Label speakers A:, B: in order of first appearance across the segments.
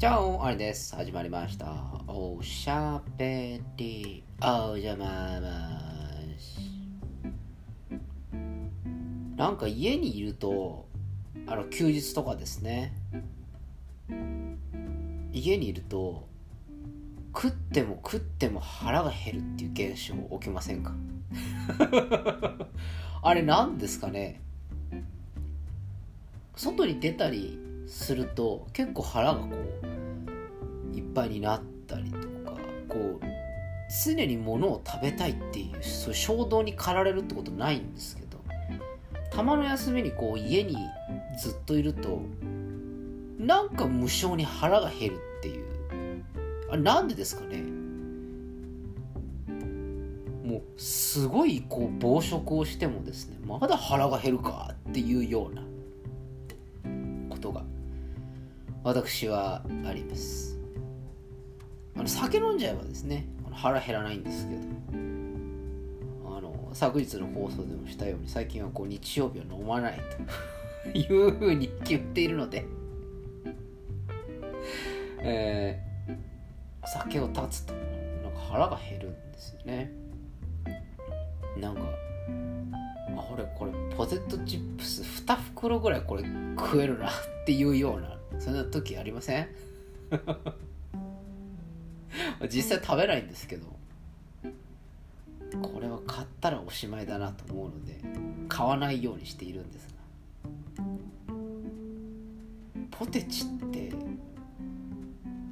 A: じゃあ、あれです。始まりました。おしゃべり、おじゃまます。なんか家にいると、あの、休日とかですね。家にいると、食っても食っても腹が減るっていう現象起きませんか？あれ何ですかね？外に出たりすると結構腹がこういっぱいになったりとかこう常に物を食べたいっていうそういう衝動に駆られるってことないんですけどたまの休みにこう家にずっといるとなんか無性に腹が減るっていう。あなんでですかね。もうすごいこう暴食をしてもですねまだ腹が減るかっていうような私はあります。あの酒飲んじゃえばですね腹減らないんですけど。あの昨日の放送でもしたように最近はこう日曜日は飲まないと。いうふうに言っているので。えー、酒を断つとなんか腹が減るんですよね。なんかあ俺これポテトチップス2袋ぐらいこれ食えるなっていうようなそんな時ありません？実際食べないんですけど。これは買ったらおしまいだなと思うので買わないようにしているんですが。ポテチって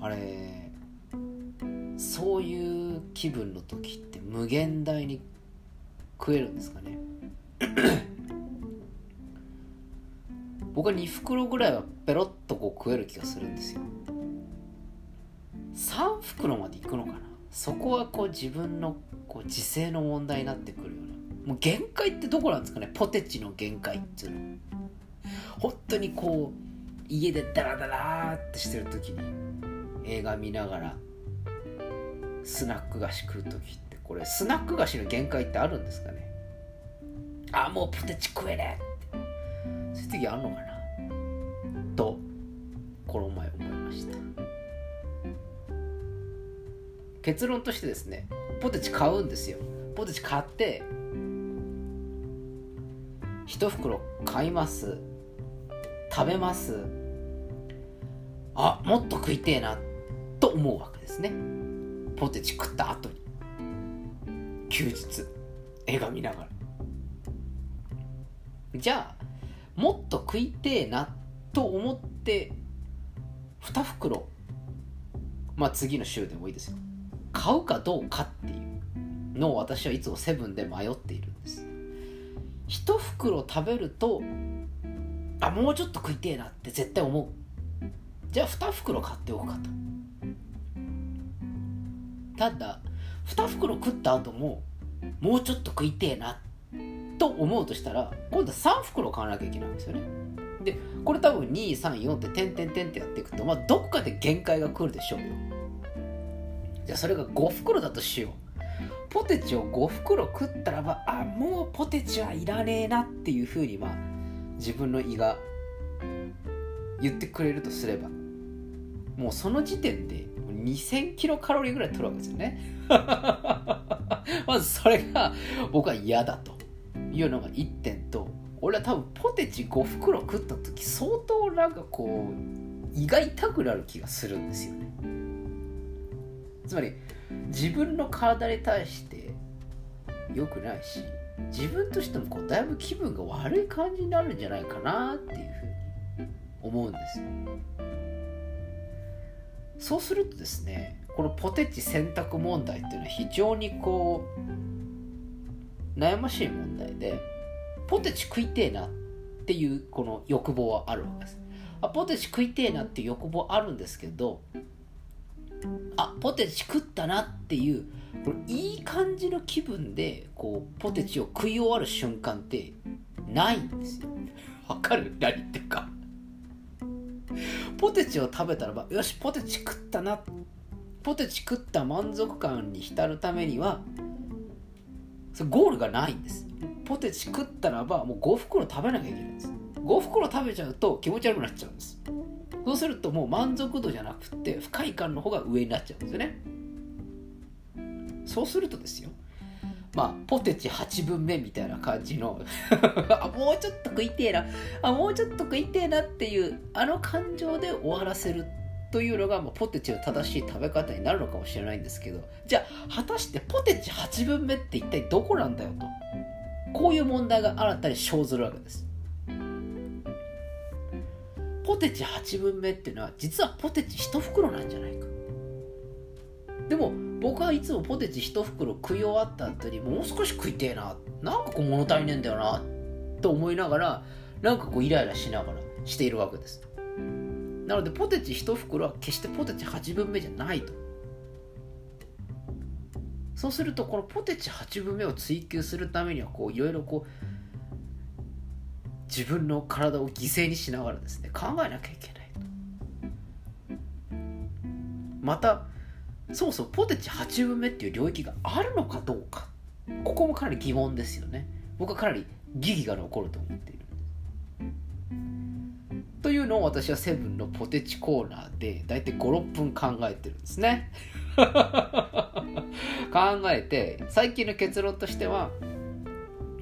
A: あれそういう気分の時って無限大に食えるんですかね？僕は2袋ぐらいはペロッとこう食える気がするんですよ。3袋までいくのかな？そこはこう自分のこう自制の問題になってくるような。もう限界ってどこなんですかね？ポテチの限界っていうの。本当にこう家でダラダラってしてる時に映画見ながらスナック菓子食う時ってこれスナック菓子の限界ってあるんですかね？あもうポテチ食えねえって。そういう時あるのかな？この前思いました。結論としてですねポテチ買うんですよ。ポテチ買って一袋買います。食べます。あもっと食いてえなと思うわけですね。ポテチ食った後に。休日映画見ながら。じゃあもっと食いてえなと思って2袋。まあ次の週でもいいですよ。買うかどうかっていうのを私はいつもセブンで迷っているんです。1袋食べるとあもうちょっと食いてえなって絶対思う。じゃあ2袋買っておくかと。ただ2袋食った後ももうちょっと食いてえなと思うとしたら今度は3袋買わなきゃいけないんですよね。でこれ多分234って点々点ってやっていくとまあどこかで限界が来るでしょうよ。じゃあそれが5袋だとしよう。ポテチを5袋食ったらばあもうポテチはいらねえなっていうふうにまあ自分の胃が言ってくれるとすれば。もうその時点で2000キロカロリーぐらい取るわけですよね。まずそれが僕は嫌だというのが1点。俺は多分ポテチ5袋食った時相当なんかこう胃が痛くなる気がするんですよね。つまり自分の体に対して良くないし自分としてもこうだいぶ気分が悪い感じになるんじゃないかなっていうふうに思うんですよ。そうするとですねこのポテチ選択問題っていうのは非常にこう悩ましい問題でポテチ食いてえなっていうこの欲望はあるわけです。あポテチ食いてえなっていう欲望あるんですけどあポテチ食ったなっていうこれいい感じの気分でこうポテチを食い終わる瞬間ってないんですよ。わかる？何言ってるか。ポテチを食べたらばよしポテチ食ったな。ポテチ食った満足感に浸るためにはそれゴールがないんです。ポテチ食ったらばもう5袋食べなきゃいけないんです。5袋食べちゃうと気持ち悪くなっちゃうんです。そうするともう満足度じゃなくて不快感の方が上になっちゃうんですよね。そうするとですよ。まあポテチ8分目みたいな感じの あもうちょっと食いてえな。あもうちょっと食いてえなっていうあの感情で終わらせるというのが、まあ、ポテチの正しい食べ方になるのかもしれないんですけど。じゃあ果たしてポテチ8分目って一体どこなんだよと。こういう問題が新たに生ずるわけです。ポテチ8分目っていうのは実はポテチ1袋なんじゃないか。でも僕はいつもポテチ1袋食い終わった後にもう少し食いてえな。なんかこう物足りねえんだよな。と思いながらなんかこうイライラしながらしているわけです。なのでポテチ1袋は決してポテチ8分目じゃないと。そうするとこのポテチ8分目を追求するためにはこういろいろこう自分の体を犠牲にしながらですね考えなきゃいけないと。またそもそもポテチ8分目っていう領域があるのかどうか。ここもかなり疑問ですよね。僕はかなり疑義が残ると思っているというのを私はセブンのポテチコーナーで大体56分考えてるんですね。考えて最近の結論としては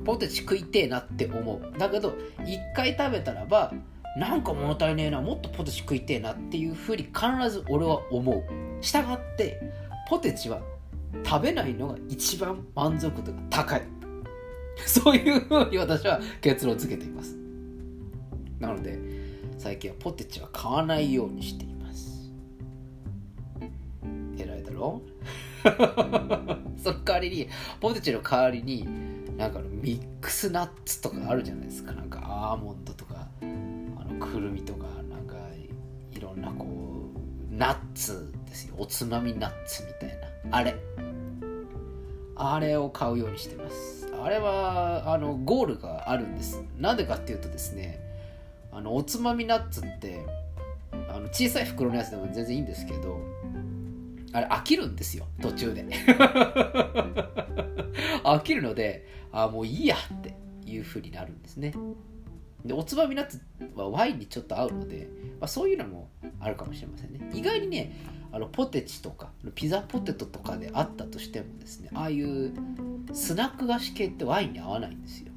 A: ポテチ食いてえなって思う。だけど一回食べたらばなんか物足りねえなもっとポテチ食いてえなっていうふうに必ず俺は思う。したがってポテチは食べないのが一番満足度が高い。そういうふうに私は結論付けています。なので最近はポテチは買わないようにしています。偉いだろ その代わりにポテチの代わりになんかミックスナッツとかあるじゃないですか。なんかアーモンドとかあのくるみとかなんかいろんなこうナッツですよ。おつまみナッツみたいな。あれ。あれを買うようにしてます。あれはあのゴールがあるんです。なんでかっていうとですねあのおつまみナッツってあの小さい袋のやつでも全然いいんですけどあれ飽きるんですよ途中で。飽きるのであもういいやっていう風になるんですね。でおつまみナッツはワインにちょっと合うので、まあ、そういうのもあるかもしれませんね。意外にねあのポテチとかピザポテトとかであったとしてもですねああいうスナック菓子系ってワインに合わないんですよ。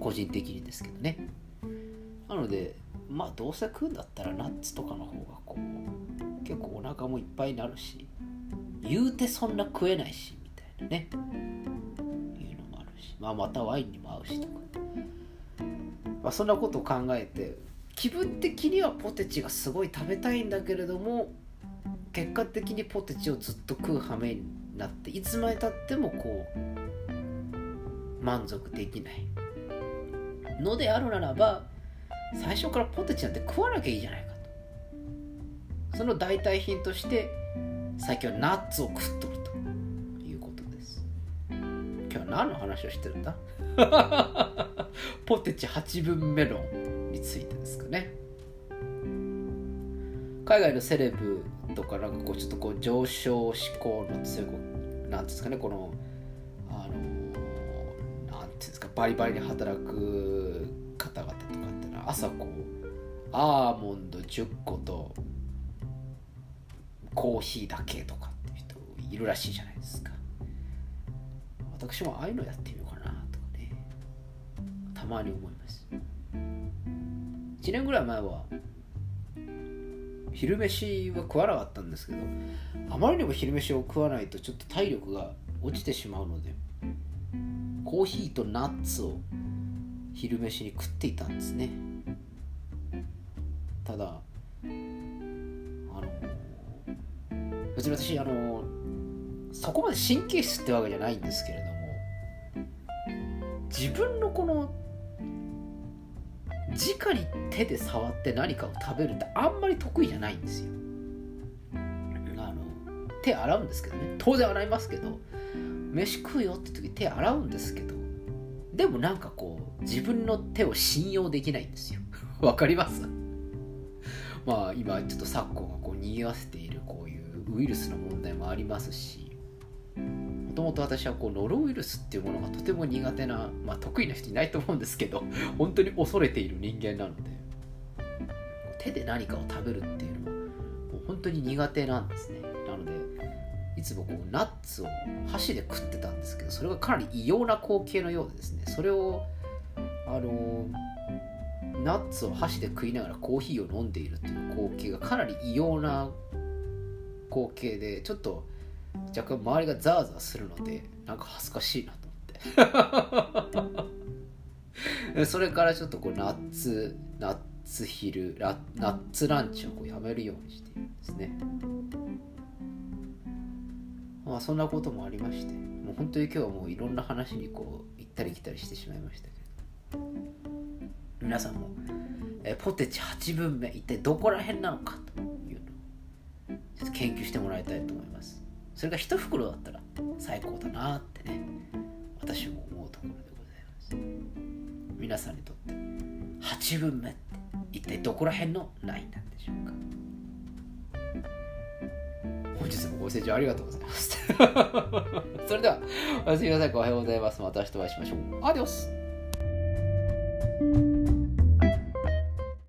A: 個人的にですけどね。なのでまあどうせ食うんだったらナッツとかの方が結構お腹もいっぱいになるし言うてそんな食えないしみたいなね。いうのもあるし、まあ、またワインにも合うしとか、まあ、そんなことを考えて気分的にはポテチがすごい食べたいんだけれども結果的にポテチをずっと食う羽目になっていつまでたってもこう満足できない。のであるならば最初からポテチなんて食わなきゃいいじゃないかその代替品として最近はナッツを食っとると。いうことです。今日は何の話をしてるんだ？ポテチ8分メロンについてですかね。海外のセレブとかなんかこうちょっとこう上昇志向の強いなんですかね。このあのなんていうんですかバリバリに働く方々とかってのは朝こうアーモンド10個とコーヒーだけとかっていう人いるらしいじゃないですか。私もああいうのやってみようかなとかね。たまに思います。1年ぐらい前は昼飯は食わなかったんですけどあまりにも昼飯を食わないとちょっと体力が落ちてしまうのでコーヒーとナッツを昼飯に食っていたんですね。ただ別に私あのそこまで神経質ってわけじゃないんですけれども自分のこの直に手で触って何かを食べるってあんまり得意じゃないんですよ。あの手洗うんですけどね。当然洗いますけど飯食うよって時手洗うんですけどでもなんかこう自分の手を信用できないんですよ。わかります？まあ今ちょっと昨今がこう賑わせてウイルスの問題もありますしもともと私はこうノロウイルスっていうものがとても苦手な、まあ、得意な人いないと思うんですけど 本当に恐れている人間なので手で何かを食べるっていうのはもう本当に苦手なんですね。なのでいつもこうナッツを箸で食ってたんですけどそれがかなり異様な光景のようでですねそれをあのナッツを箸で食いながらコーヒーを飲んでいるっていう光景がかなり異様な光景でちょっと若干周りがザーザーするのでなんか恥ずかしいなと思って。それからちょっとこうナッツナッツヒルナッツランチをこうやめるようにしているんですね。まあそんなこともありましてもう本当に今日はもういろんな話にこう行ったり来たりしてしまいましたけど。皆さんも、えポテチ8分目一体どこら辺なのかと研究してもらいたいと思います。それが1袋だったら最高だなってね私も思うところでございます。皆さんにとって8分目って一体どこら辺のラインなんでしょうか。本日もご清聴ありがとうございます それではおやすみなさい。おはようございます。また明日お会いしましょう。アディオス。